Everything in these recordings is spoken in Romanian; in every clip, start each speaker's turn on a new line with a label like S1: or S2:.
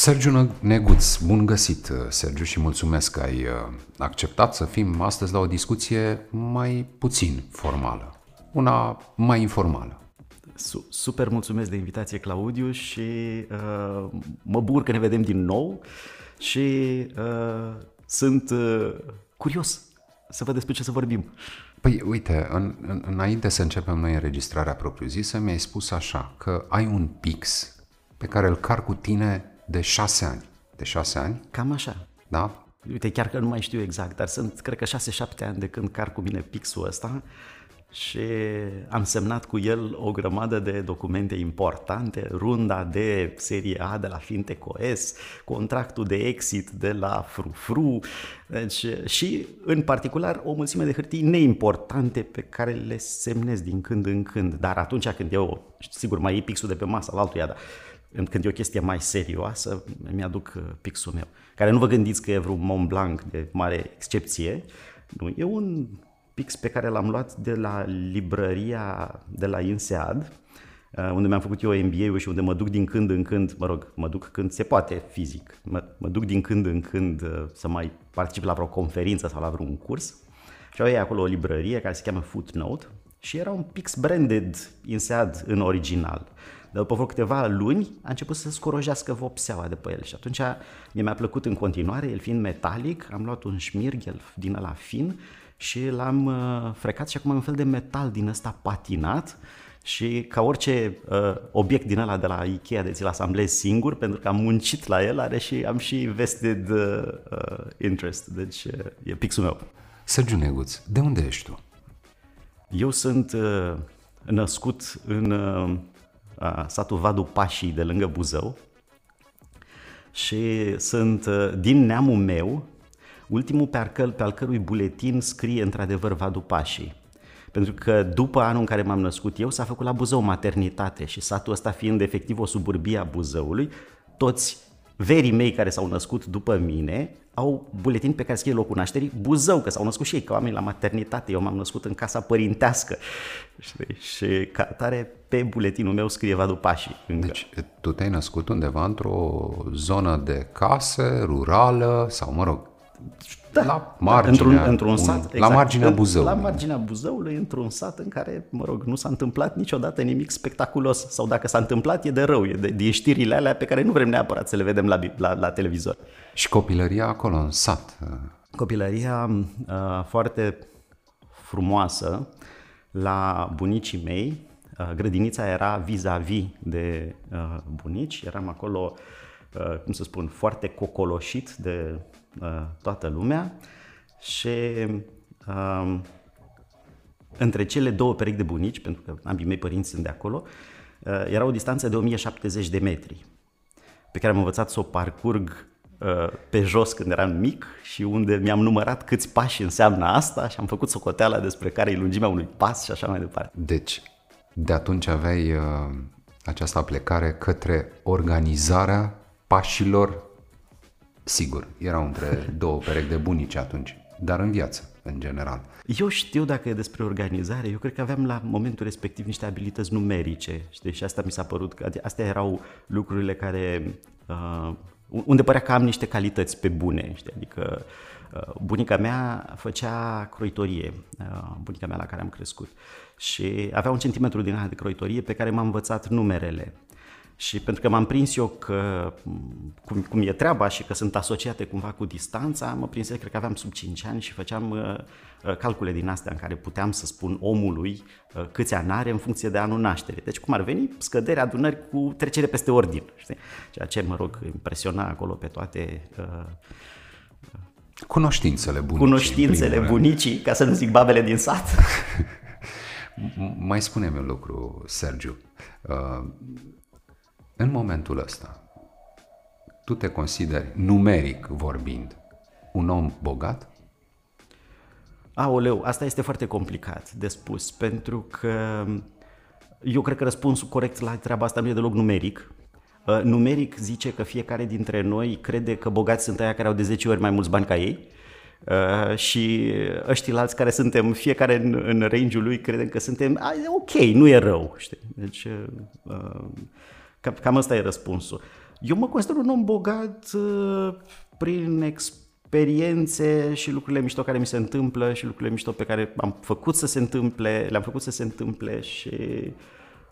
S1: Sergiu Neguț, bun găsit, uh, Sergiu, și mulțumesc că ai uh, acceptat să fim astăzi la o discuție mai puțin formală, una mai informală.
S2: Super mulțumesc de invitație, Claudiu, și uh, mă bucur că ne vedem din nou și uh, sunt uh, curios să văd despre ce să vorbim.
S1: Păi, uite, în, în, înainte să începem noi înregistrarea propriu-zisă, mi-ai spus așa, că ai un pix pe care îl car cu tine de șase ani. De șase ani?
S2: Cam așa.
S1: Da?
S2: Uite, chiar că nu mai știu exact, dar sunt, cred că șase-șapte ani de când car cu mine pixul ăsta și am semnat cu el o grămadă de documente importante, runda de serie A de la Fintech OS, contractul de exit de la Frufru, deci, și în particular o mulțime de hârtii neimportante pe care le semnez din când în când, dar atunci când eu, sigur, mai iei pixul de pe masă al altuia, dar când e o chestie mai serioasă, mi-aduc uh, pixul meu, care nu vă gândiți că e vreun Mont Blanc de mare excepție, nu, e un pix pe care l-am luat de la librăria de la INSEAD, uh, unde mi-am făcut eu MBA-ul și unde mă duc din când în când, mă rog, mă duc când se poate fizic, mă, mă duc din când în când uh, să mai particip la vreo conferință sau la vreun curs. Și au ei acolo o librărie care se cheamă Footnote și era un pix branded INSEAD în original. Dar după vreo câteva luni a început să scorojească vopseaua de pe el și atunci mi-a plăcut în continuare, el fiind metalic, am luat un șmirghel din ăla fin și l-am uh, frecat și acum e un fel de metal din ăsta patinat și ca orice uh, obiect din ăla de la Ikea de ți-l asamblezi singur, pentru că am muncit la el, are și am și vested uh, uh, interest, deci uh, e pixul meu.
S1: Sergiu Neguț, de unde ești tu?
S2: Eu sunt uh, născut în uh, satul Vadu Pașii de lângă Buzău și sunt uh, din neamul meu, ultimul pe al, pe al cărui buletin scrie într-adevăr Vadu Pașii. Pentru că după anul în care m-am născut eu s-a făcut la Buzău maternitate și satul ăsta fiind efectiv o suburbie a Buzăului, toți verii mei care s-au născut după mine au buletin pe care scrie locul nașterii Buzău, că s-au născut și ei ca oameni la maternitate. Eu m-am născut în casa părintească. Știi? Și ca tare pe buletinul meu scrie Vadu Pașii.
S1: Încă. Deci tu te-ai născut undeva într-o zonă de casă, rurală sau mă rog, da, la marginea, într-un, într-un sat, un, exact, la marginea Buzăului.
S2: La marginea Buzăului, într-un sat în care, mă rog, nu s-a întâmplat niciodată nimic spectaculos sau dacă s-a întâmplat e de rău, e de, de știrile alea pe care nu vrem neapărat să le vedem la, la, la televizor.
S1: Și copilăria acolo, în sat?
S2: Copilăria uh, foarte frumoasă la bunicii mei. Uh, grădinița era vis-a-vis de uh, bunici, eram acolo, uh, cum să spun, foarte cocoloșit de Uh, toată lumea și uh, între cele două perechi de bunici, pentru că ambii mei părinți sunt de acolo, uh, era o distanță de 1070 de metri, pe care am învățat să o parcurg uh, pe jos când eram mic și unde mi-am numărat câți pași înseamnă asta și am făcut socoteala despre care e lungimea unui pas și așa mai departe.
S1: Deci, de atunci aveai uh, această plecare către organizarea pașilor Sigur, erau între două perechi de bunici atunci, dar în viață, în general.
S2: Eu știu dacă e despre organizare, eu cred că aveam la momentul respectiv niște abilități numerice, știi, și asta mi s-a părut, că astea erau lucrurile care, uh, unde părea că am niște calități pe bune, știi, adică uh, bunica mea făcea croitorie, uh, bunica mea la care am crescut, și avea un centimetru din aia de croitorie pe care m-a învățat numerele. Și pentru că m-am prins eu că cum, cum e treaba și că sunt asociate cumva cu distanța, mă prins, cred că aveam sub 5 ani și făceam uh, uh, calcule din astea în care puteam să spun omului uh, câți ani are în funcție de anul naștere. Deci cum ar veni scăderea adunări cu trecere peste ordin. Știi? Ceea ce, mă rog, impresiona acolo pe toate uh,
S1: Cunoștințele bunicii.
S2: Cunoștințele bunicii, ca să nu zic babele din sat.
S1: Mai spune-mi un lucru, Sergiu. Uh, în momentul ăsta, tu te consideri, numeric vorbind, un om bogat?
S2: Aoleu, asta este foarte complicat de spus, pentru că eu cred că răspunsul corect la treaba asta nu e deloc numeric. Uh, numeric zice că fiecare dintre noi crede că bogați sunt aia care au de 10 ori mai mulți bani ca ei uh, și ăștia alți care suntem, fiecare în, în range-ul lui, credem că suntem ok, nu e rău. Știi? Deci, uh, Cam, cam ăsta e răspunsul. Eu mă consider un om bogat uh, prin experiențe și lucrurile mișto care mi se întâmplă și lucrurile mișto pe care am făcut să se întâmple, le-am făcut să se întâmple și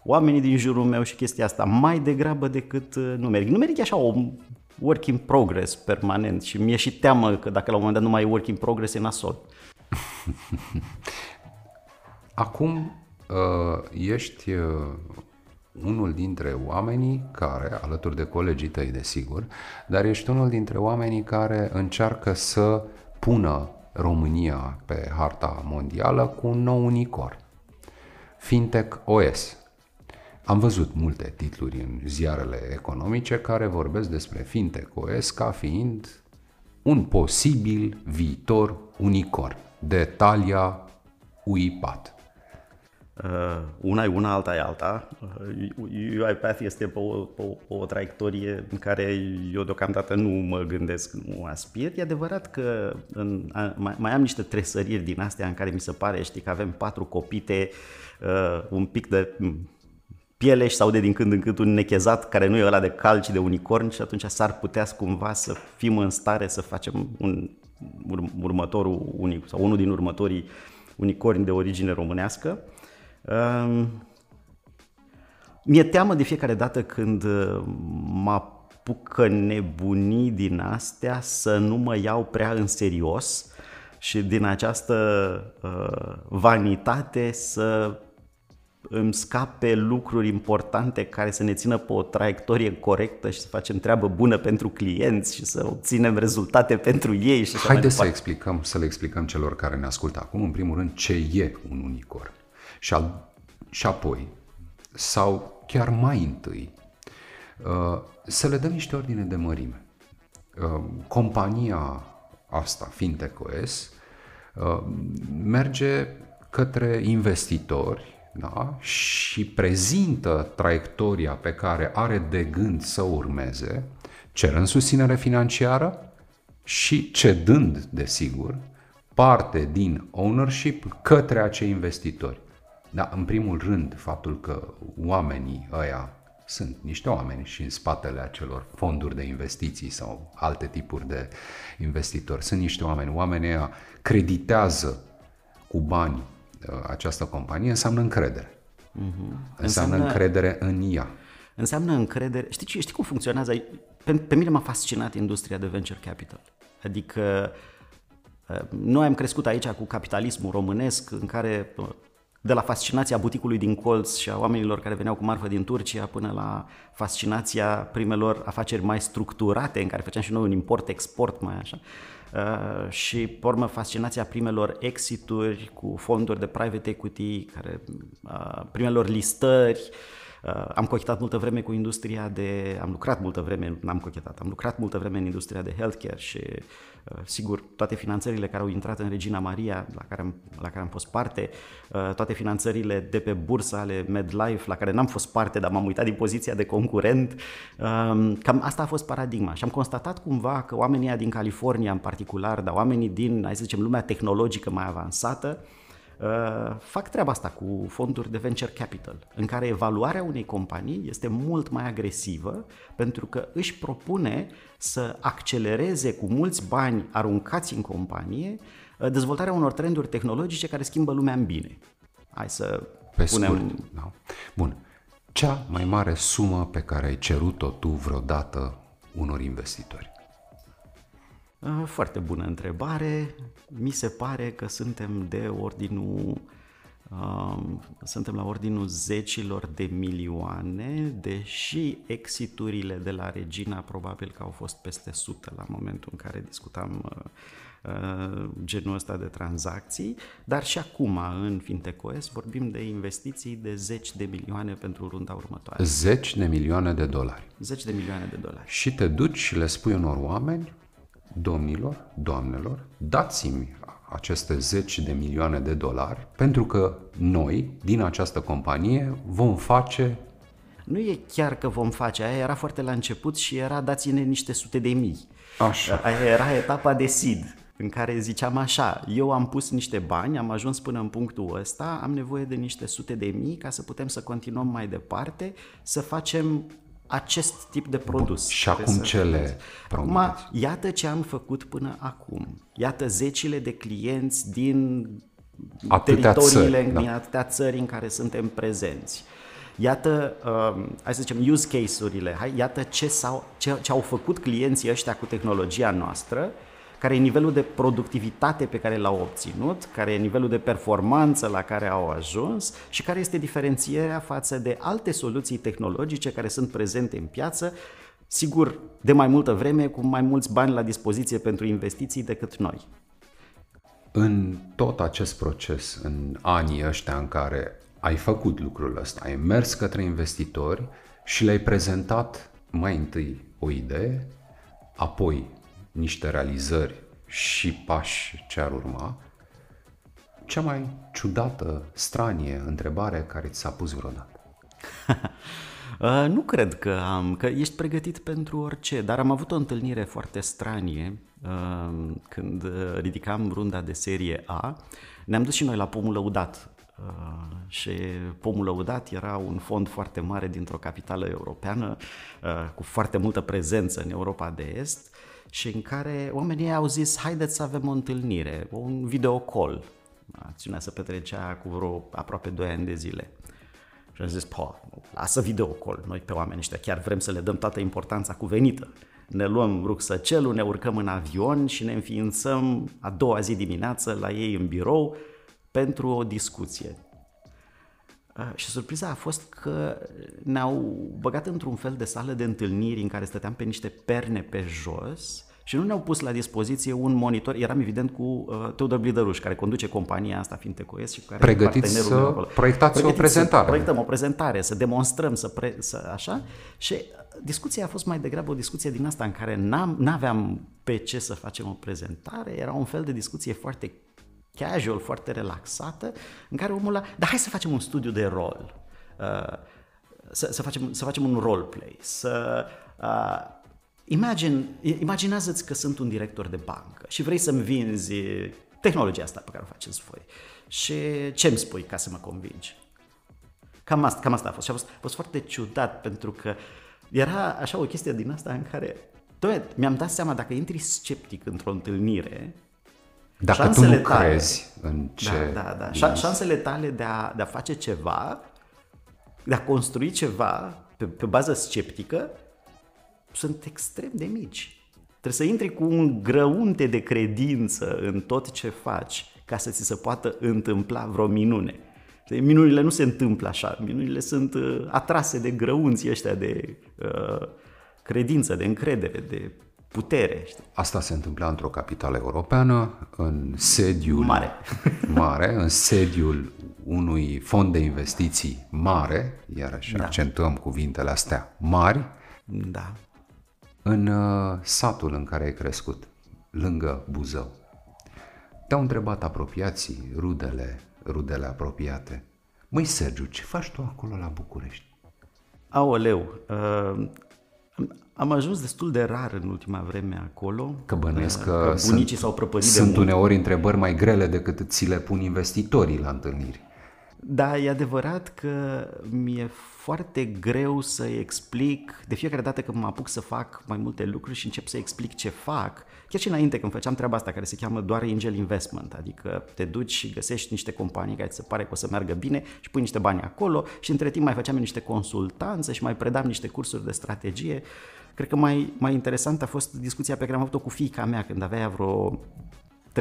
S2: oamenii din jurul meu și chestia asta mai degrabă decât uh, numeric. Numeric e așa o work in progress permanent și mi-e și teamă că dacă la un moment dat nu mai e work in progress e nasol.
S1: Acum uh, ești uh, unul dintre oamenii care, alături de colegii tăi, desigur, dar ești unul dintre oamenii care încearcă să pună România pe harta mondială cu un nou unicor. Fintech OS. Am văzut multe titluri în ziarele economice care vorbesc despre Fintech OS ca fiind un posibil viitor unicor de talia UiPath.
S2: Uh, una e una, alta e alta. Uh, UiPath este pe o, pe, o, pe o traiectorie în care eu deocamdată nu mă gândesc, nu aspir. E adevărat că în, a, mai, mai am niște tresăriri din astea în care mi se pare, știi, că avem patru copite, uh, un pic de piele sau de din când în când un nechezat care nu e ăla de cal, ci de unicorn și atunci s-ar putea cumva să fim în stare să facem un următorul unic sau unul din următorii unicorni de origine românească. Um, mi-e teamă de fiecare dată când uh, mă apucă nebunii din astea să nu mă iau prea în serios și din această uh, vanitate să îmi scape lucruri importante care să ne țină pe o traiectorie corectă și să facem treabă bună pentru clienți și să obținem rezultate pentru ei. Și
S1: Haideți să explicăm, să le explicăm celor care ne ascultă acum, în primul rând, ce e un unicorn. Și, al, și apoi, sau chiar mai întâi, uh, să le dăm niște ordine de mărime. Uh, compania asta, Fintech OS, uh, merge către investitori da? și prezintă traiectoria pe care are de gând să urmeze, cerând susținere financiară și cedând, desigur, parte din ownership către acei investitori. Da, în primul rând, faptul că oamenii ăia sunt niște oameni și în spatele acelor fonduri de investiții sau alte tipuri de investitori sunt niște oameni. Oamenii ăia creditează cu bani uh, această companie, înseamnă încredere. Mm-hmm. Înseamnă, înseamnă încredere în ea.
S2: Înseamnă încredere. Știi, știi cum funcționează? Pe, pe mine m-a fascinat industria de venture capital. Adică uh, noi am crescut aici cu capitalismul românesc în care uh, de la fascinația buticului din colț și a oamenilor care veneau cu marfă din Turcia până la fascinația primelor afaceri mai structurate în care făceam și noi un import-export mai așa. Uh, și pe urmă fascinația primelor exituri cu fonduri de private equity, care, uh, primelor listări, Uh, am cochetat multă vreme cu industria de... Am lucrat multă vreme, n-am cochetat, am lucrat multă vreme în industria de healthcare și uh, sigur toate finanțările care au intrat în Regina Maria, la care am, la care am fost parte, uh, toate finanțările de pe bursă ale MedLife, la care n-am fost parte, dar m-am uitat din poziția de concurent, um, cam asta a fost paradigma. Și am constatat cumva că oamenii din California în particular, dar oamenii din, hai să zicem, lumea tehnologică mai avansată, Uh, fac treaba asta cu fonduri de venture capital, în care evaluarea unei companii este mult mai agresivă pentru că își propune să accelereze cu mulți bani aruncați în companie uh, dezvoltarea unor trenduri tehnologice care schimbă lumea în bine. Hai să
S1: Pe punem... Scurt, da. Bun. Cea mai mare sumă pe care ai cerut-o tu vreodată unor investitori?
S2: Uh, foarte bună întrebare. Mi se pare că suntem de ordinul Um, suntem la ordinul zecilor de milioane, deși exiturile de la Regina probabil că au fost peste 100 la momentul în care discutam uh, uh, genul ăsta de tranzacții, dar și acum în FintechOS vorbim de investiții de zeci de milioane pentru runda următoare.
S1: Zeci de milioane de dolari.
S2: Zeci de milioane de dolari.
S1: Și te duci și le spui unor oameni, domnilor, doamnelor, dați-mi aceste zeci de milioane de dolari pentru că noi, din această companie, vom face
S2: nu e chiar că vom face, aia era foarte la început și era dați-ne niște sute de mii.
S1: Așa.
S2: Aia era etapa de seed, în care ziceam așa, eu am pus niște bani, am ajuns până în punctul ăsta, am nevoie de niște sute de mii ca să putem să continuăm mai departe, să facem acest tip de produs.
S1: Bun. Și acum ce le
S2: Acum, iată ce am făcut până acum. Iată zecile de clienți din atâtea teritoriile, țări, da. din atâtea țări în care suntem prezenți. Iată, um, hai să zicem, use case-urile, hai, iată ce, s-au, ce, ce au făcut clienții ăștia cu tehnologia noastră care e nivelul de productivitate pe care l-au obținut, care e nivelul de performanță la care au ajuns și care este diferențierea față de alte soluții tehnologice care sunt prezente în piață, sigur, de mai multă vreme, cu mai mulți bani la dispoziție pentru investiții decât noi.
S1: În tot acest proces, în anii ăștia în care ai făcut lucrul ăsta, ai mers către investitori și le-ai prezentat mai întâi o idee, apoi niște realizări și pași ce ar urma, cea mai ciudată, stranie întrebare care ți s-a pus vreodată?
S2: uh, nu cred că am, că ești pregătit pentru orice, dar am avut o întâlnire foarte stranie uh, când ridicam runda de serie A. Ne-am dus și noi la pomul lăudat Uh, și Pomul Lăudat era un fond foarte mare dintr-o capitală europeană uh, cu foarte multă prezență în Europa de Est și în care oamenii au zis haideți să avem o întâlnire, un video call. Acțiunea se petrecea cu vreo aproape 2 ani de zile. Și am zis, po, lasă video call, noi pe oameni ăștia chiar vrem să le dăm toată importanța cuvenită. Ne luăm rucsăcelul, ne urcăm în avion și ne înființăm a doua zi dimineață la ei în birou pentru o discuție. Și surpriza a fost că ne-au băgat într-un fel de sală de întâlniri în care stăteam pe niște perne pe jos și nu ne-au pus la dispoziție un monitor. Eram evident cu uh, Teodor Blidăruș, care conduce compania asta FintecoS și care
S1: Pregătiți să acolo. proiectați Pregătiți o prezentare. Să
S2: proiectăm o prezentare, să demonstrăm, să, pre, să așa. Și discuția a fost mai degrabă o discuție din asta în care n aveam pe ce să facem o prezentare. Era un fel de discuție foarte casual, foarte relaxată, în care omul ăla, dar hai să facem un studiu de rol, uh, să, să, facem, să facem un roleplay, să... Uh, imagine, imaginează-ți că sunt un director de bancă și vrei să-mi vinzi tehnologia asta pe care o faceți voi. Și ce îmi spui ca să mă convingi? Cam asta, cam asta a fost. Și a fost, a fost foarte ciudat pentru că era așa o chestie din asta în care Doamne, mi-am dat seama dacă intri sceptic într-o întâlnire,
S1: dacă șansele tu nu tale, crezi în ce...
S2: Da, da, da. Șansele tale de a, de a face ceva, de a construi ceva pe, pe bază sceptică, sunt extrem de mici. Trebuie să intri cu un grăunte de credință în tot ce faci ca să ți se poată întâmpla vreo minune. Minunile nu se întâmplă așa, minunile sunt uh, atrase de grăunții ăștia de uh, credință, de încredere, de putere. Știi?
S1: Asta se întâmpla într-o capitală europeană, în sediul
S2: mare,
S1: mare în sediul unui fond de investiții mare, iarăși da. accentuăm cuvintele astea mari,
S2: da.
S1: în uh, satul în care ai crescut, lângă Buzău. Te-au întrebat apropiații, rudele, rudele apropiate. Măi, Sergiu, ce faci tu acolo la București?
S2: Aoleu, uh, am ajuns destul de rar în ultima vreme acolo.
S1: Că bănuiesc că, că bunicii sunt, s-au prăpădit Sunt de uneori întrebări mai grele decât ți le pun investitorii la întâlniri.
S2: Da, e adevărat că mi-e foarte greu să explic, de fiecare dată când mă apuc să fac mai multe lucruri și încep să explic ce fac, chiar și înainte când făceam treaba asta care se cheamă doar angel investment, adică te duci și găsești niște companii care ți se pare că o să meargă bine și pui niște bani acolo și între timp mai făceam niște consultanțe și mai predam niște cursuri de strategie. Cred că mai, mai interesant a fost discuția pe care am avut-o cu fiica mea când avea vreo 13-14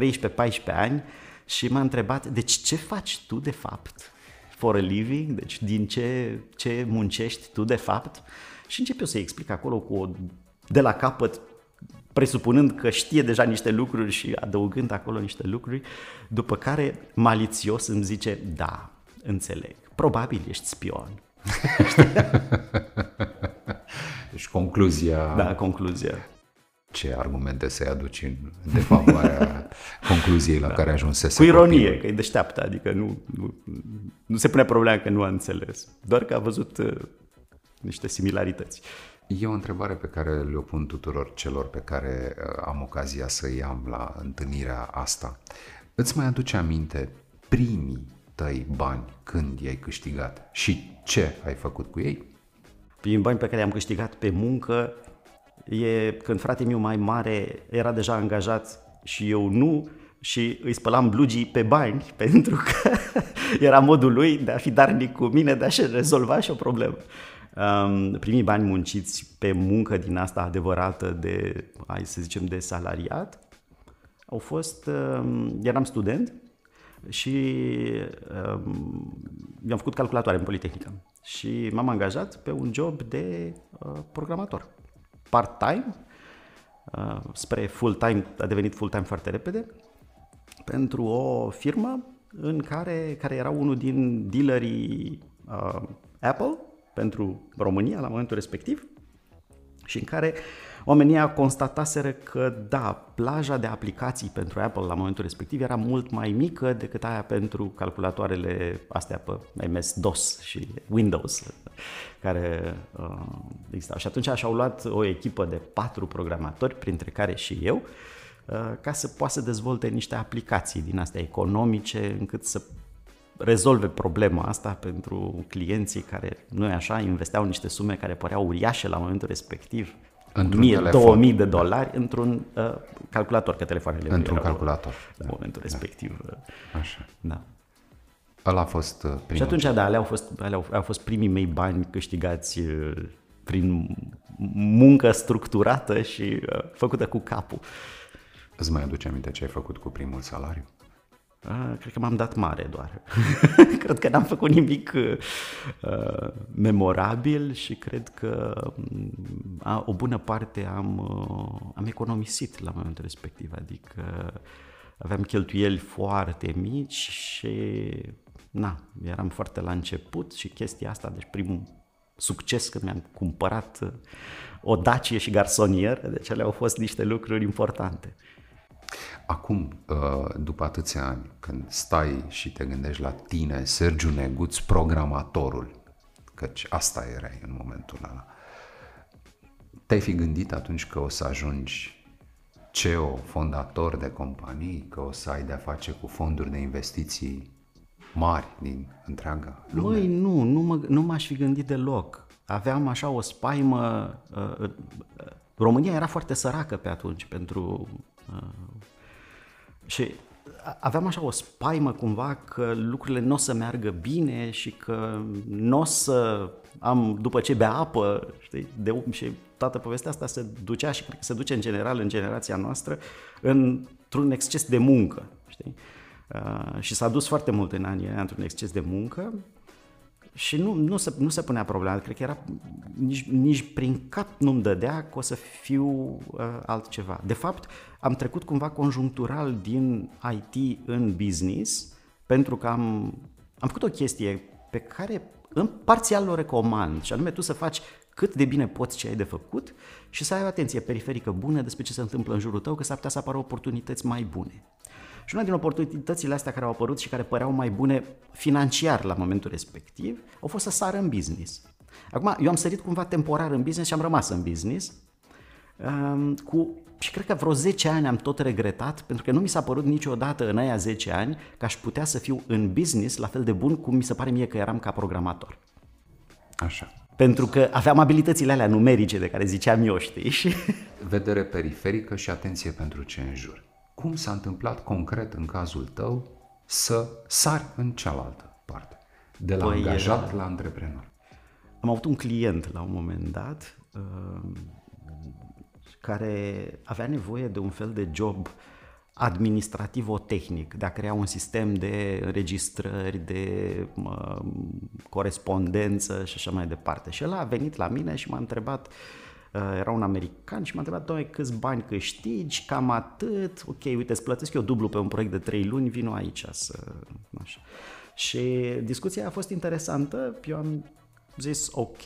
S2: ani și m-a întrebat, deci ce faci tu de fapt for a living? Deci din ce, ce muncești tu de fapt? Și încep eu să-i explic acolo cu o, de la capăt presupunând că știe deja niște lucruri și adăugând acolo niște lucruri, după care malițios îmi zice, da, înțeleg, probabil ești spion.
S1: deci concluzia...
S2: Da, concluzia
S1: ce argumente să-i aduci în defavoarea concluziei la da. care ajunsese
S2: Cu ironie, copilul. că e deșteaptă, adică nu, nu, nu se pune problema că nu a înțeles, doar că a văzut uh, niște similarități.
S1: E o întrebare pe care le-o pun tuturor celor pe care uh, am ocazia să-i am la întâlnirea asta. Îți mai aduce aminte primii tăi bani când i-ai câștigat și ce ai făcut cu ei?
S2: Primii bani pe care i-am câștigat pe muncă e când fratele meu mai mare era deja angajat și eu nu și îi spălam blugii pe bani pentru că era modul lui de a fi darnic cu mine, de a-și rezolva și o problemă. Um, primii bani munciți pe muncă din asta adevărată de, hai să zicem, de salariat au fost, um, eram student și um, mi-am făcut calculatoare în Politehnică și m-am angajat pe un job de uh, programator. Part-time, uh, spre full-time, a devenit full-time foarte repede, pentru o firmă în care, care era unul din dealerii uh, Apple pentru România la momentul respectiv și în care oamenii constataseră că da, plaja de aplicații pentru Apple la momentul respectiv era mult mai mică decât aia pentru calculatoarele astea pe MS-DOS și Windows care uh, existau. Și atunci și-au luat o echipă de patru programatori, printre care și eu, uh, ca să poată să dezvolte niște aplicații din astea economice încât să rezolve problema asta pentru clienții care, nu e așa, investeau niște sume care păreau uriașe la momentul respectiv, într-un 2000 de dolari într-un uh, calculator, că telefoanele
S1: Într-un calculator.
S2: La da, momentul da. respectiv. Uh,
S1: așa.
S2: Da.
S1: Ăla a fost uh, primul.
S2: Și atunci, da, alea au fost, alea au, au fost primii mei bani câștigați uh, prin muncă structurată și uh, făcută cu capul.
S1: Îți mai aduce aminte ce ai făcut cu primul salariu?
S2: A, cred că m-am dat mare doar. cred că n-am făcut nimic uh, memorabil și cred că mm, a, o bună parte am, uh, am economisit la momentul respectiv. Adică aveam cheltuieli foarte mici și na, eram foarte la început și chestia asta, deci primul succes când mi-am cumpărat uh, o Dacie și garsonier, deci alea au fost niște lucruri importante.
S1: Acum, uh, după atâția ani, când stai și te gândești la tine, Sergiu Neguț, programatorul, căci asta erai în momentul ăla, te-ai fi gândit atunci că o să ajungi CEO, fondator de companii, că o să ai de-a face cu fonduri de investiții mari din întreaga lume?
S2: Măi, nu, nu, mă, nu m-aș fi gândit deloc. Aveam așa o spaimă... Uh, uh, România era foarte săracă pe atunci pentru uh, și aveam așa o spaimă cumva că lucrurile nu o să meargă bine și că nu o să am, după ce bea apă, știi, de, și toată povestea asta se ducea și cred că se duce în general în generația noastră într-un exces de muncă, știi? Uh, și s-a dus foarte mult în anii aia într-un exces de muncă și nu, nu, se, nu se punea problema, cred că era, nici, nici prin cap nu-mi dădea că o să fiu uh, altceva. De fapt, am trecut cumva conjunctural din IT în business, pentru că am, am făcut o chestie pe care în parțial o recomand, și anume tu să faci cât de bine poți ce ai de făcut și să ai o atenție periferică bună despre ce se întâmplă în jurul tău, că s-ar putea să apară oportunități mai bune. Și una din oportunitățile astea care au apărut și care păreau mai bune financiar la momentul respectiv, au fost să sară în business. Acum, eu am sărit cumva temporar în business și am rămas în business, um, cu, și cred că vreo 10 ani am tot regretat, pentru că nu mi s-a părut niciodată în aia 10 ani că aș putea să fiu în business la fel de bun cum mi se pare mie că eram ca programator.
S1: Așa.
S2: Pentru că aveam abilitățile alea numerice de care ziceam eu, știi? Și...
S1: Vedere periferică și atenție pentru ce în jur cum s-a întâmplat concret în cazul tău să sari în cealaltă parte, de la păi, angajat la antreprenor?
S2: Am avut un client la un moment dat uh, care avea nevoie de un fel de job administrativ-tehnic, de a crea un sistem de înregistrări, de uh, corespondență și așa mai departe. Și el a venit la mine și m-a întrebat uh, Uh, era un american și m-a întrebat, doamne, câți bani câștigi, cam atât, ok, uite, îți plătesc eu dublu pe un proiect de 3 luni, vino aici să... Așa. Și discuția a fost interesantă, eu am zis, ok,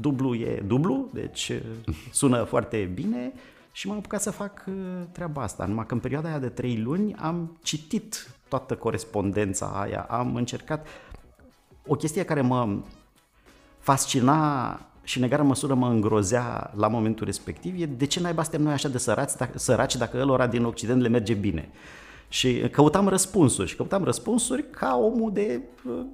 S2: dublu e dublu, deci uh, sună foarte bine și m-am apucat să fac uh, treaba asta. Numai că în perioada aia de 3 luni am citit toată corespondența aia, am încercat o chestie care mă fascina și în egală măsură mă îngrozea la momentul respectiv e de ce naiba suntem noi așa de săraci, dacă, săraci dacă ălora din Occident le merge bine. Și căutam răspunsuri și căutam răspunsuri ca omul de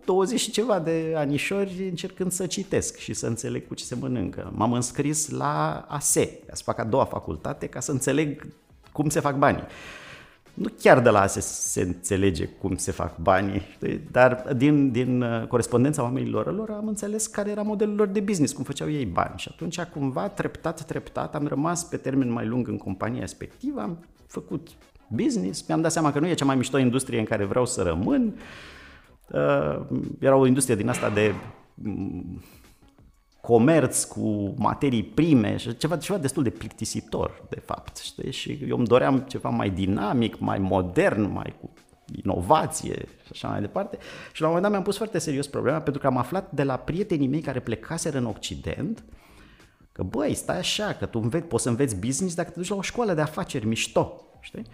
S2: 20 și ceva de anișori încercând să citesc și să înțeleg cu ce se mănâncă. M-am înscris la ASE, să fac a doua facultate, ca să înțeleg cum se fac banii. Nu chiar de la ASE se înțelege cum se fac banii, dar din, din uh, corespondența oamenilor lor am înțeles care era modelul lor de business, cum făceau ei bani. Și atunci, cumva, treptat, treptat, am rămas pe termen mai lung în compania respectivă, am făcut business, mi-am dat seama că nu e cea mai mișto industrie în care vreau să rămân. Uh, era o industrie din asta de mm, comerț cu materii prime și ceva, ceva destul de plictisitor, de fapt. Știi? Și eu îmi doream ceva mai dinamic, mai modern, mai cu inovație și așa mai departe. Și la un moment dat mi-am pus foarte serios problema pentru că am aflat de la prietenii mei care plecaseră în Occident că băi, stai așa, că tu înveți, poți să înveți business dacă te duci la o școală de afaceri mișto, știi?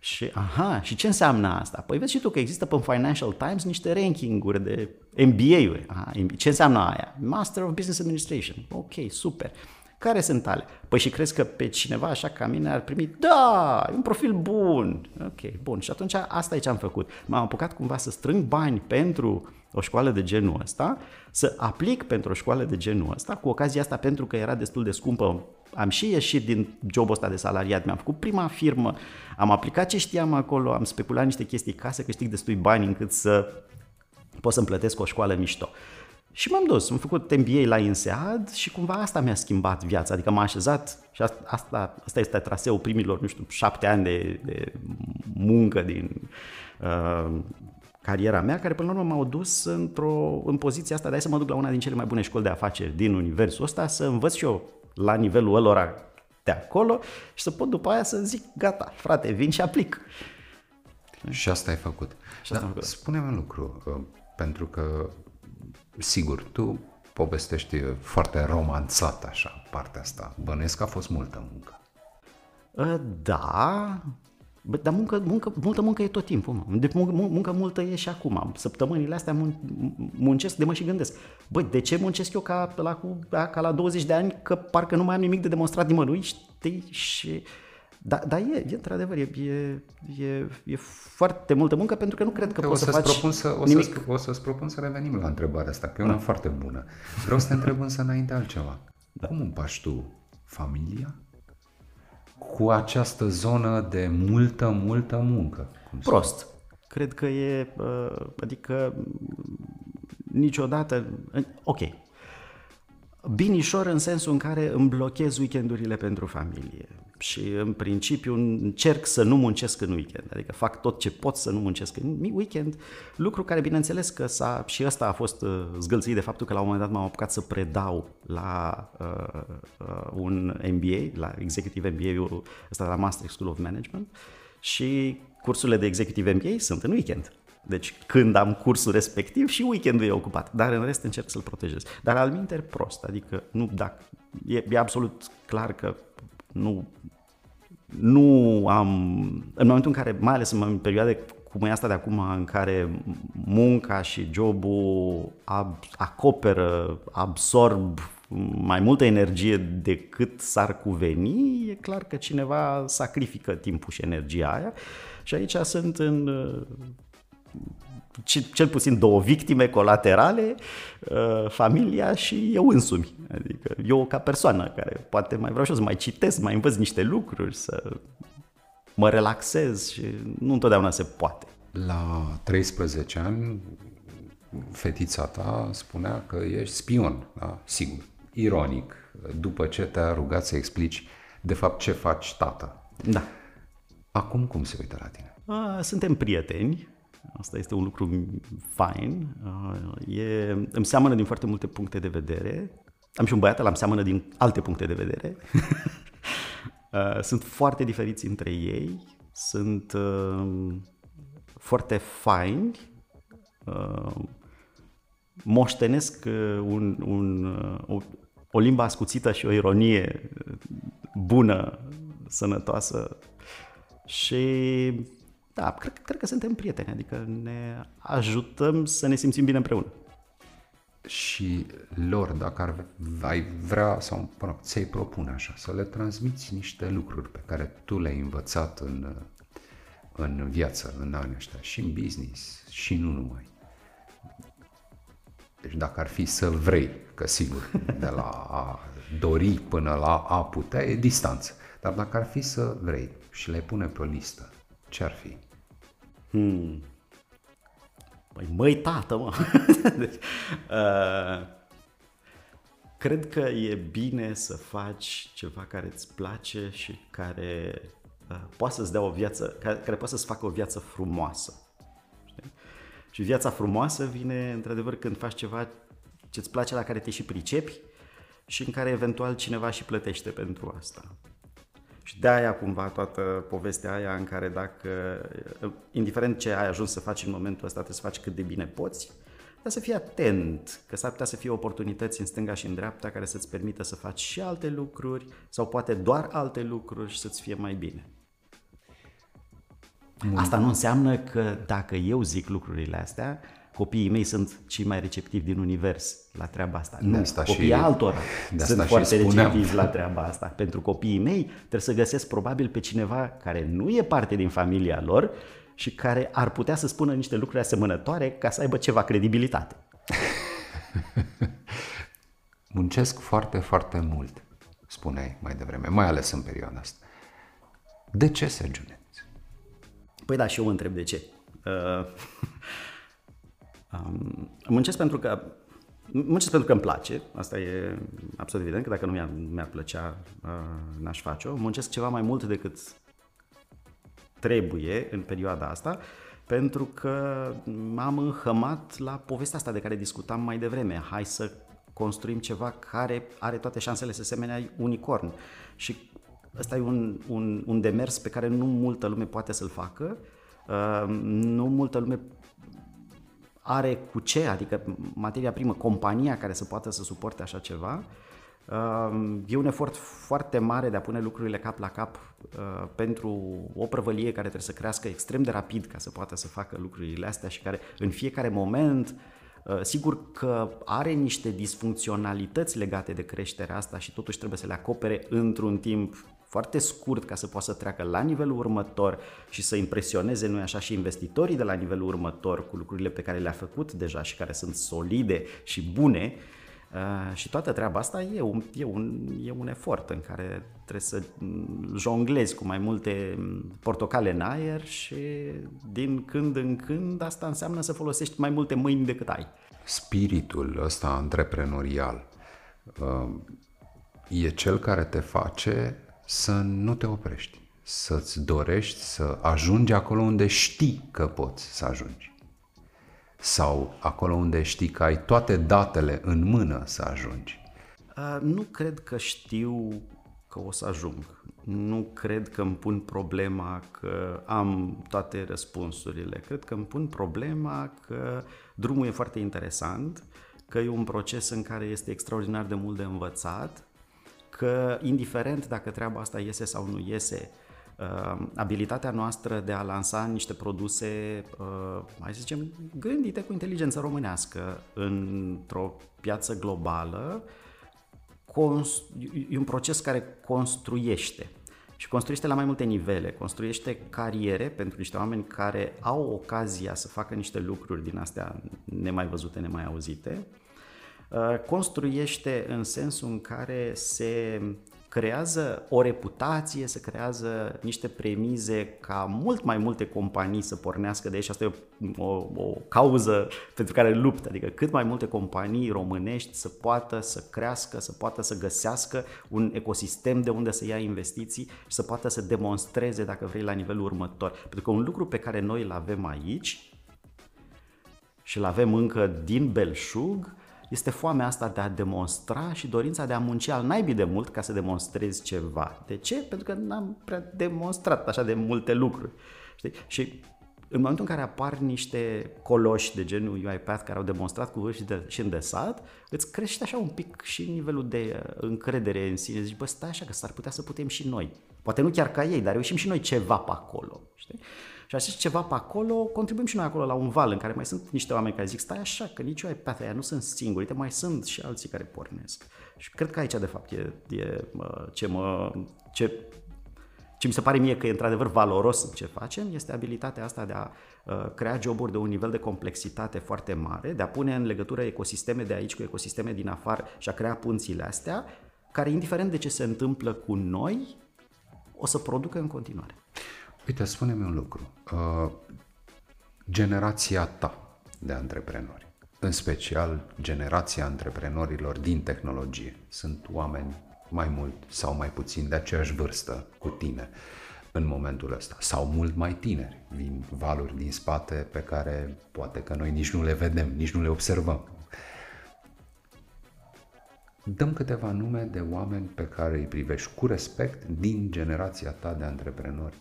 S2: Și, aha, și ce înseamnă asta? Păi vezi și tu că există pe Financial Times niște rankinguri de MBA-uri. Aha, ce înseamnă aia? Master of Business Administration. Ok, super. Care sunt ale? Păi și crezi că pe cineva așa ca mine ar primi? Da, e un profil bun. Ok, bun. Și atunci asta e ce am făcut. M-am apucat cumva să strâng bani pentru o școală de genul ăsta, să aplic pentru o școală de genul ăsta, cu ocazia asta pentru că era destul de scumpă am și ieșit din jobul ăsta de salariat, mi-am făcut prima firmă, am aplicat ce știam acolo, am speculat niște chestii ca să câștig destui bani încât să pot să-mi plătesc o școală mișto. Și m-am dus, am făcut MBA la INSEAD și cumva asta mi-a schimbat viața, adică m-a așezat și asta, asta, asta este traseul primilor, nu știu, șapte ani de, de muncă din uh, cariera mea, care până la urmă m-au dus într-o, în poziția asta de a să mă duc la una din cele mai bune școli de afaceri din universul ăsta, să învăț și eu la nivelul ălora de acolo și să pot după aia să zic, gata, frate, vin și aplic.
S1: Și asta ai făcut. Și asta Dar spune-mi un lucru, uh, pentru că, sigur, tu povestești foarte romanțat așa partea asta. Bănesc că a fost multă muncă.
S2: Uh, da, Bă, dar muncă, muncă, multă muncă e tot timpul, mă. De muncă, muncă multă e și acum. Săptămânile astea mun, muncesc de mă și gândesc. Băi, de ce muncesc eu ca la, ca la 20 de ani, că parcă nu mai am nimic de demonstrat nimănui, știi? Și... Dar da, e, e într-adevăr, e, e, e, e foarte multă muncă pentru că nu cred că o poți să, să faci propun
S1: să, o nimic. Să, o să-ți propun să revenim la întrebarea asta, că e una da. foarte bună. Vreau să te întreb însă înainte altceva. Da. Cum împași tu familia cu această zonă de multă, multă muncă.
S2: Cum Prost. Cred că e, adică niciodată, ok, binișor în sensul în care îmi blochez weekendurile pentru familie. Și în principiu încerc să nu muncesc în weekend, adică fac tot ce pot să nu muncesc în weekend, lucru care bineînțeles că s-a, și ăsta a fost uh, zgâlțit de faptul că la un moment dat m-am apucat să predau la uh, uh, un MBA, la Executive MBA-ul ăsta la Master School of Management. Și cursurile de Executive MBA sunt în weekend. Deci când am cursul respectiv și weekendul e ocupat, dar în rest încerc să-l protejez. Dar al minter prost, adică nu, dacă, e, e absolut clar că nu, nu am, în momentul în care, mai ales în perioade cum e asta de acum, în care munca și jobul ab, acoperă, absorb mai multă energie decât s-ar cuveni, e clar că cineva sacrifică timpul și energia aia. Și aici sunt în cel puțin două victime colaterale, uh, familia și eu însumi. Adică eu ca persoană care poate mai vreau și eu să mai citesc, mai învăț niște lucruri, să mă relaxez și nu întotdeauna se poate.
S1: La 13 ani, fetița ta spunea că ești spion, da? sigur, ironic, după ce te-a rugat să explici de fapt ce faci tată.
S2: Da.
S1: Acum cum se uită la tine?
S2: A, suntem prieteni, Asta este un lucru fain. Uh, e, îmi seamănă din foarte multe puncte de vedere. Am și un băiat, îmi seamănă din alte puncte de vedere. Uh, sunt foarte diferiți între ei. Sunt uh, foarte faini. Moștenesc un, un, o, o limbă ascuțită și o ironie bună, sănătoasă și da, cred, cred că suntem prieteni, adică ne ajutăm să ne simțim bine împreună.
S1: Și lor, dacă ar, ai vrea sau mă rog, ți-ai propune așa, să le transmiți niște lucruri pe care tu le-ai învățat în, în viață în anii ăștia, și în business, și nu numai. Deci dacă ar fi să vrei, că sigur, de la a dori până la a putea e distanță. Dar dacă ar fi să vrei și le pune pe o listă, ce ar fi?
S2: Hmm. Păi măi tată, mă! deci, uh, cred că e bine să faci ceva care îți place și care uh, poate să-ți dea o viață, care, care poate să-ți facă o viață frumoasă. Știi? Și viața frumoasă vine, într-adevăr, când faci ceva ce-ți place, la care te și pricepi și în care eventual cineva și plătește pentru asta. Și de aia cumva toată povestea aia în care dacă, indiferent ce ai ajuns să faci în momentul ăsta, trebuie să faci cât de bine poți, dar să fii atent, că s-ar putea să fie oportunități în stânga și în dreapta care să-ți permită să faci și alte lucruri sau poate doar alte lucruri și să-ți fie mai bine. Asta nu înseamnă că dacă eu zic lucrurile astea, copiii mei sunt cei mai receptivi din univers la treaba asta. Nu, asta copiii și, altora de sunt foarte receptivi la treaba asta. Pentru copiii mei trebuie să găsesc probabil pe cineva care nu e parte din familia lor și care ar putea să spună niște lucruri asemănătoare ca să aibă ceva credibilitate.
S1: Muncesc foarte, foarte mult, spuneai mai devreme, mai ales în perioada asta. De ce, Sergiu
S2: Păi da, și eu mă întreb de ce. Uh, um, muncesc pentru că Muncesc pentru că îmi place, asta e absolut evident, că dacă nu mi-ar, mi-ar plăcea, uh, n-aș face-o. Muncesc ceva mai mult decât trebuie în perioada asta, pentru că m-am înhămat la povestea asta de care discutam mai devreme. Hai să construim ceva care are toate șansele să semene unicorn. Și ăsta e un, un, un demers pe care nu multă lume poate să-l facă, uh, nu multă lume are cu ce, adică materia primă, compania care să poată să suporte așa ceva. Uh, e un efort foarte mare de a pune lucrurile cap la cap uh, pentru o prăvălie care trebuie să crească extrem de rapid ca să poată să facă lucrurile astea și care în fiecare moment uh, Sigur că are niște disfuncționalități legate de creșterea asta și totuși trebuie să le acopere într-un timp foarte scurt ca să poată să treacă la nivelul următor și să impresioneze, nu așa, și investitorii de la nivelul următor cu lucrurile pe care le-a făcut deja și care sunt solide și bune. Uh, și toată treaba asta e un, e, un, e un efort în care trebuie să jonglezi cu mai multe portocale în aer și din când în când asta înseamnă să folosești mai multe mâini decât ai.
S1: Spiritul ăsta antreprenorial uh, e cel care te face să nu te oprești, să-ți dorești să ajungi acolo unde știi că poți să ajungi. Sau acolo unde știi că ai toate datele în mână să ajungi.
S2: Uh, nu cred că știu că o să ajung. Nu cred că îmi pun problema că am toate răspunsurile. Cred că îmi pun problema că drumul e foarte interesant, că e un proces în care este extraordinar de mult de învățat că indiferent dacă treaba asta iese sau nu iese, uh, abilitatea noastră de a lansa niște produse, uh, hai să zicem, gândite cu inteligență românească într-o piață globală, e un proces care construiește. Și construiește la mai multe nivele. Construiește cariere pentru niște oameni care au ocazia să facă niște lucruri din astea nemai văzute, nemai auzite Uh, construiește în sensul în care se creează o reputație, se creează niște premize ca mult mai multe companii să pornească de aici. Asta e o, o, o cauză pentru care luptă, adică cât mai multe companii românești să poată să crească, să poată să găsească un ecosistem de unde să ia investiții și să poată să demonstreze, dacă vrei, la nivelul următor. Pentru că un lucru pe care noi îl avem aici și îl avem încă din belșug, este foamea asta de a demonstra și dorința de a munci al naibii de mult ca să demonstrezi ceva. De ce? Pentru că n-am prea demonstrat așa de multe lucruri. Știi? Și în momentul în care apar niște coloși de genul UiPath care au demonstrat cu și, de, și îndesat, îți crește așa un pic și nivelul de uh, încredere în sine. Zici, bă, stai așa că s-ar putea să putem și noi. Poate nu chiar ca ei, dar reușim și noi ceva pe acolo. Știi? Și așa ceva pe acolo, contribuim și noi acolo la un val în care mai sunt niște oameni care zic, stai așa, că nici eu ai pe aia nu sunt singuri, uite, mai sunt și alții care pornesc. Și cred că aici, de fapt, e, e ce mă, ce, ce mi se pare mie că e într-adevăr valoros în ce facem, este abilitatea asta de a uh, crea joburi de un nivel de complexitate foarte mare, de a pune în legătură ecosisteme de aici cu ecosisteme din afară și a crea punțile astea, care indiferent de ce se întâmplă cu noi, o să producă în continuare.
S1: Uite, spune-mi un lucru. Uh, generația ta de antreprenori, în special generația antreprenorilor din tehnologie, sunt oameni mai mult sau mai puțin de aceeași vârstă cu tine în momentul ăsta sau mult mai tineri. Vin valuri din spate pe care poate că noi nici nu le vedem, nici nu le observăm. Dăm câteva nume de oameni pe care îi privești cu respect din generația ta de antreprenori.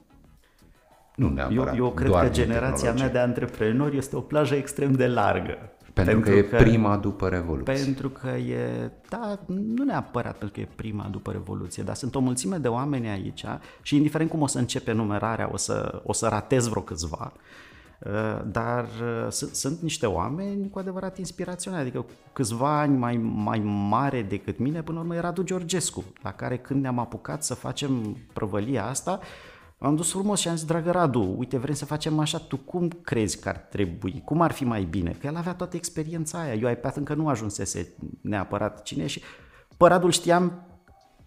S1: Nu neapărat.
S2: Eu, eu cred
S1: doar
S2: că generația mea de antreprenori este o plajă extrem de largă.
S1: Pentru, pentru că e că, prima după Revoluție.
S2: Pentru că e, da, nu neapărat pentru că e prima după Revoluție, dar sunt o mulțime de oameni aici și indiferent cum o să începe numerarea, o să, o să ratez vreo câțiva, uh, dar uh, sunt, sunt niște oameni cu adevărat inspiraționali, adică cu câțiva ani mai, mai mare decât mine, până la urmă era Radu Georgescu, la care când ne-am apucat să facem prăvălia asta, am dus frumos și am zis, dragă Radu, uite, vrem să facem așa, tu cum crezi că ar trebui? Cum ar fi mai bine? Că el avea toată experiența aia. Eu iPad încă nu ajunsese neapărat cine și pe Radu știam,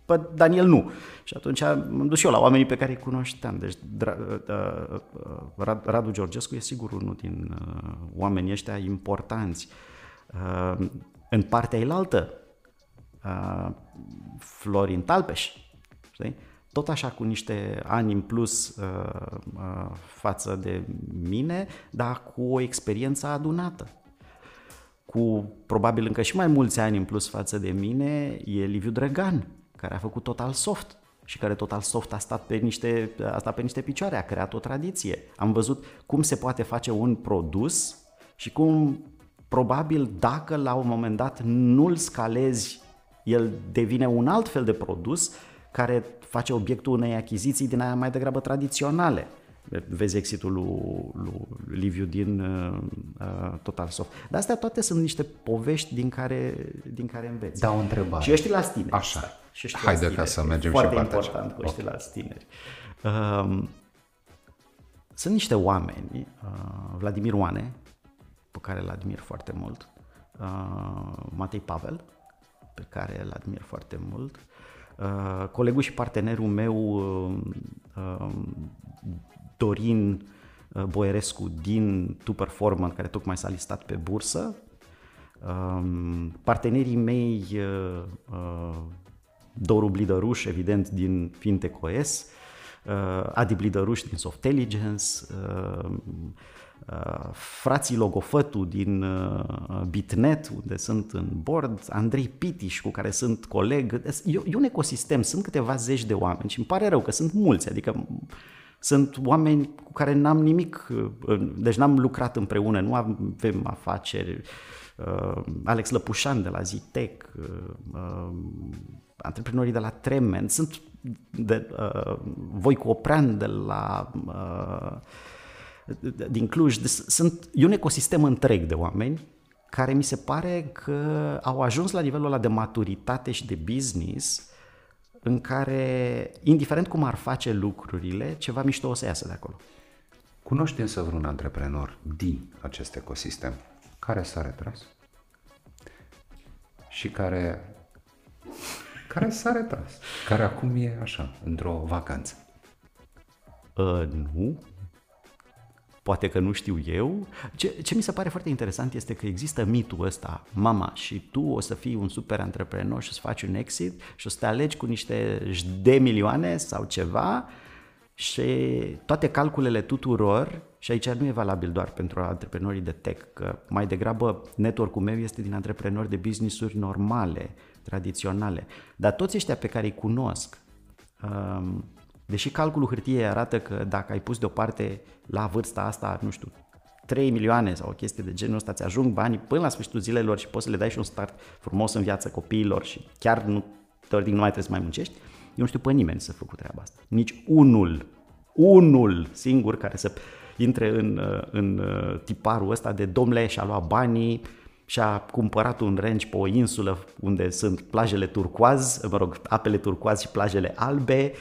S2: pe Daniel nu. Și atunci am dus și eu la oamenii pe care îi cunoșteam. Deci uh, uh, Radu Georgescu e sigur unul din uh, oamenii ăștia importanți. În partea elaltă, Florin Talpeș, știi? Tot așa cu niște ani în plus uh, uh, față de mine, dar cu o experiență adunată. Cu probabil încă și mai mulți ani în plus față de mine e Liviu Drăgan, care a făcut Total Soft și care Total Soft a stat pe niște, a stat pe niște picioare, a creat o tradiție. Am văzut cum se poate face un produs și cum probabil dacă la un moment dat nu-l scalezi, el devine un alt fel de produs care face obiectul unei achiziții din aia mai degrabă tradiționale. Vezi exitul lui, lui Liviu din uh, uh, Total Soft. Dar astea toate sunt niște povești din care, din care înveți.
S1: Da, o întrebare.
S2: Și ești la tineri.
S1: Așa. Și Haide ca să mergem
S2: Foarte
S1: și
S2: Foarte important cu okay. la tineri. Uh, sunt niște oameni, uh, Vladimir Oane, pe care îl admir foarte mult, uh, Matei Pavel, pe care îl admir foarte mult, Uh, colegul și partenerul meu, uh, uh, Dorin Boierescu din Tu Performance, care tocmai s-a listat pe bursă, um, partenerii mei, Doru Blidăruș, evident, din FintechOS, Adi Blidăruș din Softelligence, Uh, frații Logofătu din uh, Bitnet, unde sunt în board, Andrei Pitiș, cu care sunt coleg. E, e un ecosistem, sunt câteva zeci de oameni și îmi pare rău că sunt mulți, adică sunt oameni cu care n-am nimic, uh, deci n-am lucrat împreună, nu avem afaceri. Alex Lăpușan de la Zitec, antreprenorii de la Tremen, sunt de, Voicu Oprean de la din Cluj. Sunt, e un ecosistem întreg de oameni care mi se pare că au ajuns la nivelul ăla de maturitate și de business în care, indiferent cum ar face lucrurile, ceva mișto o să iasă de acolo.
S1: Cunoști însă vreun antreprenor din acest ecosistem care s-a retras și care care s-a retras, care acum e așa, într-o vacanță?
S2: Uh, nu, poate că nu știu eu. Ce, ce mi se pare foarte interesant este că există mitul ăsta, mama, și tu o să fii un super antreprenor și o să faci un exit și o să te alegi cu niște de milioane sau ceva și toate calculele tuturor, și aici nu e valabil doar pentru antreprenorii de tech, că mai degrabă network-ul meu este din antreprenori de business-uri normale, tradiționale, dar toți ăștia pe care îi cunosc, um, Deși calculul hârtiei arată că dacă ai pus deoparte la vârsta asta, nu știu, 3 milioane sau o chestie de genul ăsta, ți ajung banii până la sfârșitul zilelor și poți să le dai și un start frumos în viața copiilor și chiar nu, teoretic nu mai trebuie să mai muncești, eu nu știu pe nimeni să făcut treaba asta. Nici unul, unul singur care să intre în, în tiparul ăsta de domnule și-a luat banii, și-a cumpărat un ranch pe o insulă unde sunt plajele turcoaz, mă rog, apele turcoaz și plajele albe, uh,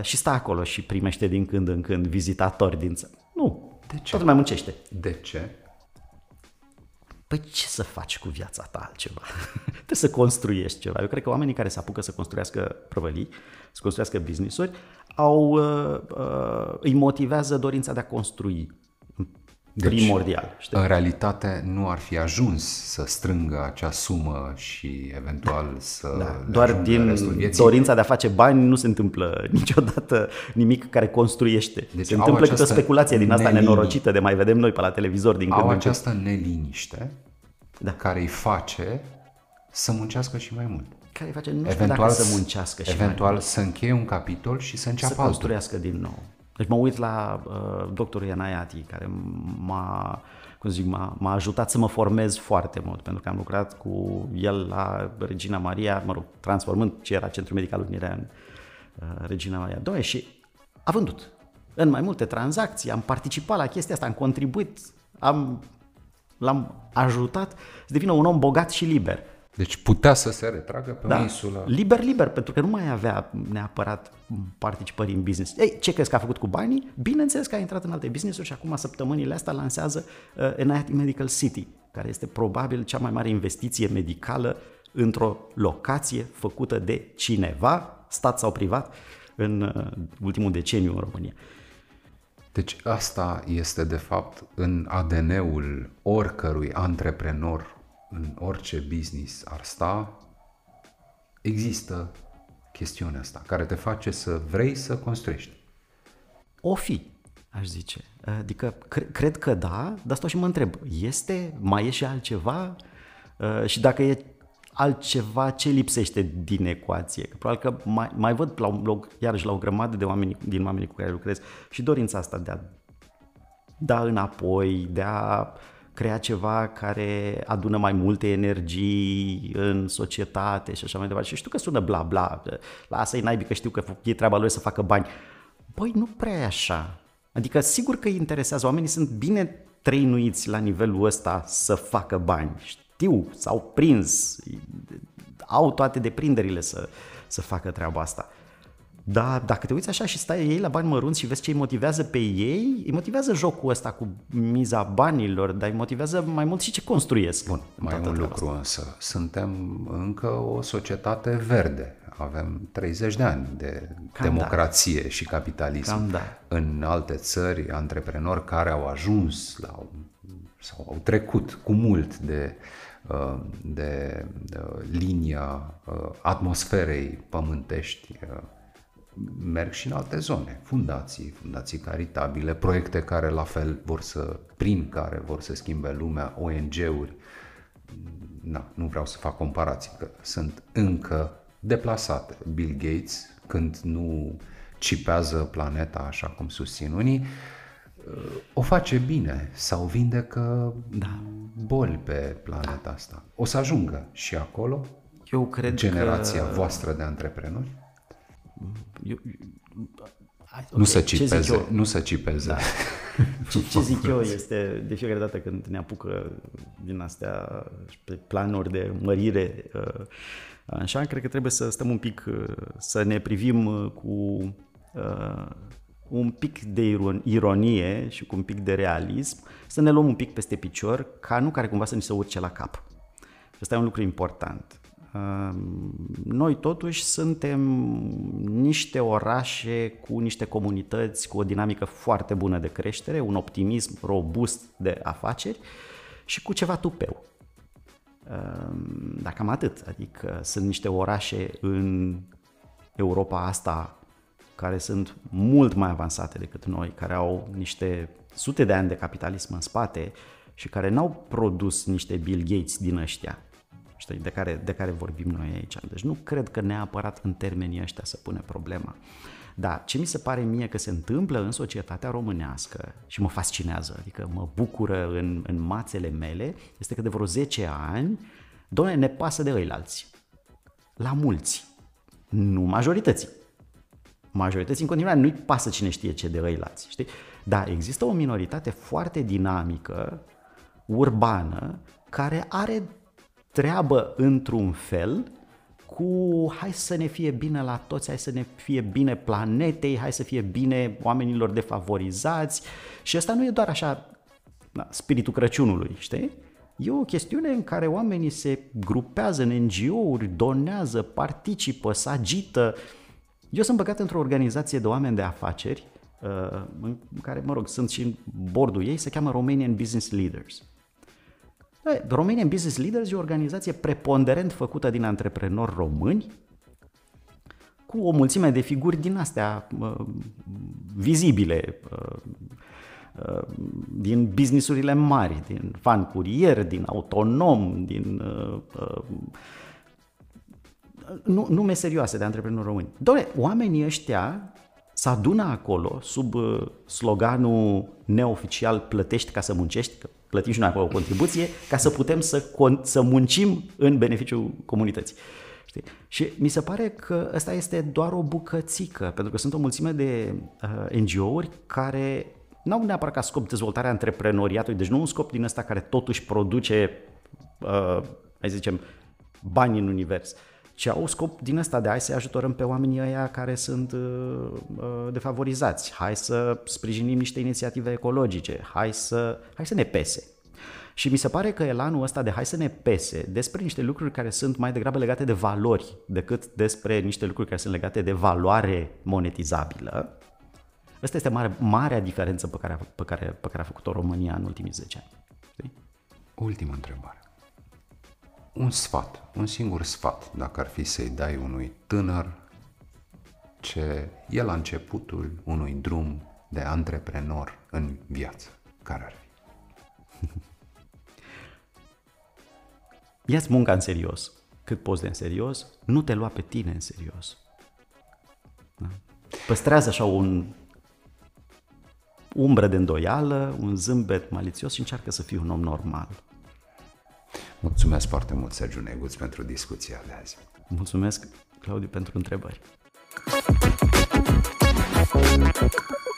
S2: și stă acolo și primește din când în când vizitatori din țară. Nu,
S1: De ce?
S2: tot mai muncește.
S1: De ce?
S2: Păi ce să faci cu viața ta altceva? Trebuie să construiești ceva. Eu cred că oamenii care se apucă să construiască prăvălii, să construiască business-uri, au, uh, uh, îi motivează dorința de a construi deci, primordial. Știi?
S1: În realitate nu ar fi ajuns să strângă acea sumă și eventual să
S2: Da,
S1: le
S2: doar
S1: ajungă
S2: din
S1: restul vieții.
S2: dorința de a face bani nu se întâmplă niciodată nimic care construiește.
S1: Deci
S2: se
S1: au
S2: întâmplă câte o
S1: această
S2: speculație din asta
S1: neliniște.
S2: nenorocită de mai vedem noi pe la televizor din când
S1: Au
S2: în când.
S1: această neliniște
S2: Da.
S1: care îi face să muncească și mai mult.
S2: Care îi face nu știu dacă să
S1: s-
S2: muncească și
S1: eventual să încheie un capitol și să
S2: să
S1: înceapă altul.
S2: construiască din nou. Deci mă uit la uh, doctorul Ianaiati, care m-a, cum zic, m-a, m-a ajutat să mă formez foarte mult, pentru că am lucrat cu el la Regina Maria, mă rog, transformând ce era Centrul Medical Unirea în uh, Regina Maria 2 și a vândut în mai multe tranzacții, am participat la chestia asta, am contribuit, am, l-am ajutat să devină un om bogat și liber.
S1: Deci putea să se retragă pe
S2: Da.
S1: o insulă.
S2: Liber, liber, pentru că nu mai avea neapărat participări în business. Ei, ce crezi că a făcut cu banii? Bineînțeles că a intrat în alte business-uri și acum săptămânile astea lansează uh, NIT Medical City, care este probabil cea mai mare investiție medicală într-o locație făcută de cineva, stat sau privat, în uh, ultimul deceniu în România.
S1: Deci asta este de fapt în ADN-ul oricărui antreprenor în orice business ar sta, există chestiunea asta care te face să vrei să construiești.
S2: O fi, aș zice. Adică, cre- cred că da, dar stau și mă întreb, este, mai e și altceva? Uh, Și dacă e altceva, ce lipsește din ecuație? Că probabil că mai, mai văd, la, un- la, o- iarăși, la o grămadă de oameni din oamenii cu care lucrez și dorința asta de a da înapoi, de a crea ceva care adună mai multe energii în societate și așa mai departe. Și știu că sună bla bla, lasă-i naibii că știu că e treaba lor să facă bani. Băi, nu prea e așa. Adică sigur că îi interesează, oamenii sunt bine trăinuiți la nivelul ăsta să facă bani. Știu, s-au prins, au toate deprinderile să, să facă treaba asta. Da, dacă te uiți așa și stai ei la bani mărunți și vezi ce îi motivează pe ei, îi motivează jocul ăsta cu miza banilor, dar îi motivează mai mult și ce construiesc.
S1: Bun,
S2: în
S1: mai e
S2: toată
S1: un
S2: treaba
S1: lucru
S2: asta.
S1: însă. Suntem încă o societate verde. Avem 30 de ani de
S2: Cam
S1: democrație și capitalism.
S2: Cam da.
S1: În alte țări, antreprenori care au ajuns la sau au trecut cu mult de, uh, de, de linia uh, atmosferei pământești uh, merg și în alte zone, fundații, fundații caritabile, proiecte care la fel vor să, prin care vor să schimbe lumea, ONG-uri. Na, nu vreau să fac comparații, că sunt încă deplasate. Bill Gates, când nu cipează planeta așa cum susțin unii, o face bine sau vindecă da. boli pe planeta asta. O să ajungă și acolo
S2: Eu cred
S1: generația
S2: că...
S1: voastră de antreprenori?
S2: Eu, Hai,
S1: Nu
S2: ok,
S1: să
S2: ce zic
S1: cipeze,
S2: eu?
S1: nu să cipeze. Da.
S2: Ce, ce zic eu este, de fiecare dată când ne apucă din astea pe planuri de mărire, uh, așa, cred că trebuie să stăm un pic, uh, să ne privim uh, cu uh, un pic de iron- ironie și cu un pic de realism, să ne luăm un pic peste picior, ca nu care cumva să ni se urce la cap. Și asta e un lucru important. Uh, Noi totuși suntem niște orașe cu niște comunități cu o dinamică foarte bună de creștere, un optimism robust de afaceri și cu ceva tupeu. Uh, Dar cam atât. Adică sunt niște orașe în Europa asta care sunt mult mai avansate decât noi, care au niște sute de ani de capitalism în spate și care n-au produs niște Bill Gates din ăștia, știi, de care, de care vorbim noi aici. Deci nu cred că neapărat în termenii ăștia se pune problema. Da, ce mi se pare mie că se întâmplă în societatea românească și mă fascinează, adică mă bucură în, în mațele mele, este că de vreo 10 ani, doamne, ne pasă de ăilalți. La mulți. Nu majorității. Majorității în continuare nu-i pasă cine știe ce de ăilalți, știi? Dar există o minoritate foarte dinamică, urbană, care are treabă într-un fel cu hai să ne fie bine la toți, hai să ne fie bine planetei, hai să fie bine oamenilor defavorizați și asta nu e doar așa da, spiritul Crăciunului, știi? E o chestiune în care oamenii se grupează în NGO-uri, donează, participă, se agită. Eu sunt băgat într-o organizație de oameni de afaceri, uh, în care, mă rog, sunt și în bordul ei, se cheamă Romanian Business Leaders. Romanian Business Leaders e o organizație preponderent făcută din antreprenori români, cu o mulțime de figuri din astea uh, vizibile, uh, uh, din businessurile mari, din fan curier, din autonom, din uh, uh, nu, nume serioase de antreprenori români. Doamne, oamenii ăștia se adună acolo sub uh, sloganul neoficial plătești ca să muncești, că plătim și noi acolo o contribuție, ca să putem să, să muncim în beneficiul comunității. Știi? Și mi se pare că ăsta este doar o bucățică, pentru că sunt o mulțime de uh, NGO-uri care nu au neapărat ca scop dezvoltarea antreprenoriatului, deci nu un scop din ăsta care totuși produce, uh, hai să zicem, bani în univers, ci au scop din ăsta de hai să ajutorăm pe oamenii ăia care sunt uh, uh, defavorizați, hai să sprijinim niște inițiative ecologice, hai să, hai să ne pese. Și mi se pare că elanul ăsta de hai să ne pese despre niște lucruri care sunt mai degrabă legate de valori decât despre niște lucruri care sunt legate de valoare monetizabilă, Asta este mare, marea diferență pe care, pe, care, pe care a făcut-o România în ultimii 10 ani. Știi?
S1: Ultima întrebare. Un sfat, un singur sfat, dacă ar fi să-i dai unui tânăr ce e la începutul unui drum de antreprenor în viață, care ar fi?
S2: Ia-ți munca în serios, cât poți de în serios, nu te lua pe tine în serios. Da? Păstrează așa un umbră de îndoială, un zâmbet malițios și încearcă să fii un om normal.
S1: Mulțumesc foarte mult, Sergiu Neguț, pentru discuția de azi.
S2: Mulțumesc, Claudiu, pentru întrebări. Thank you.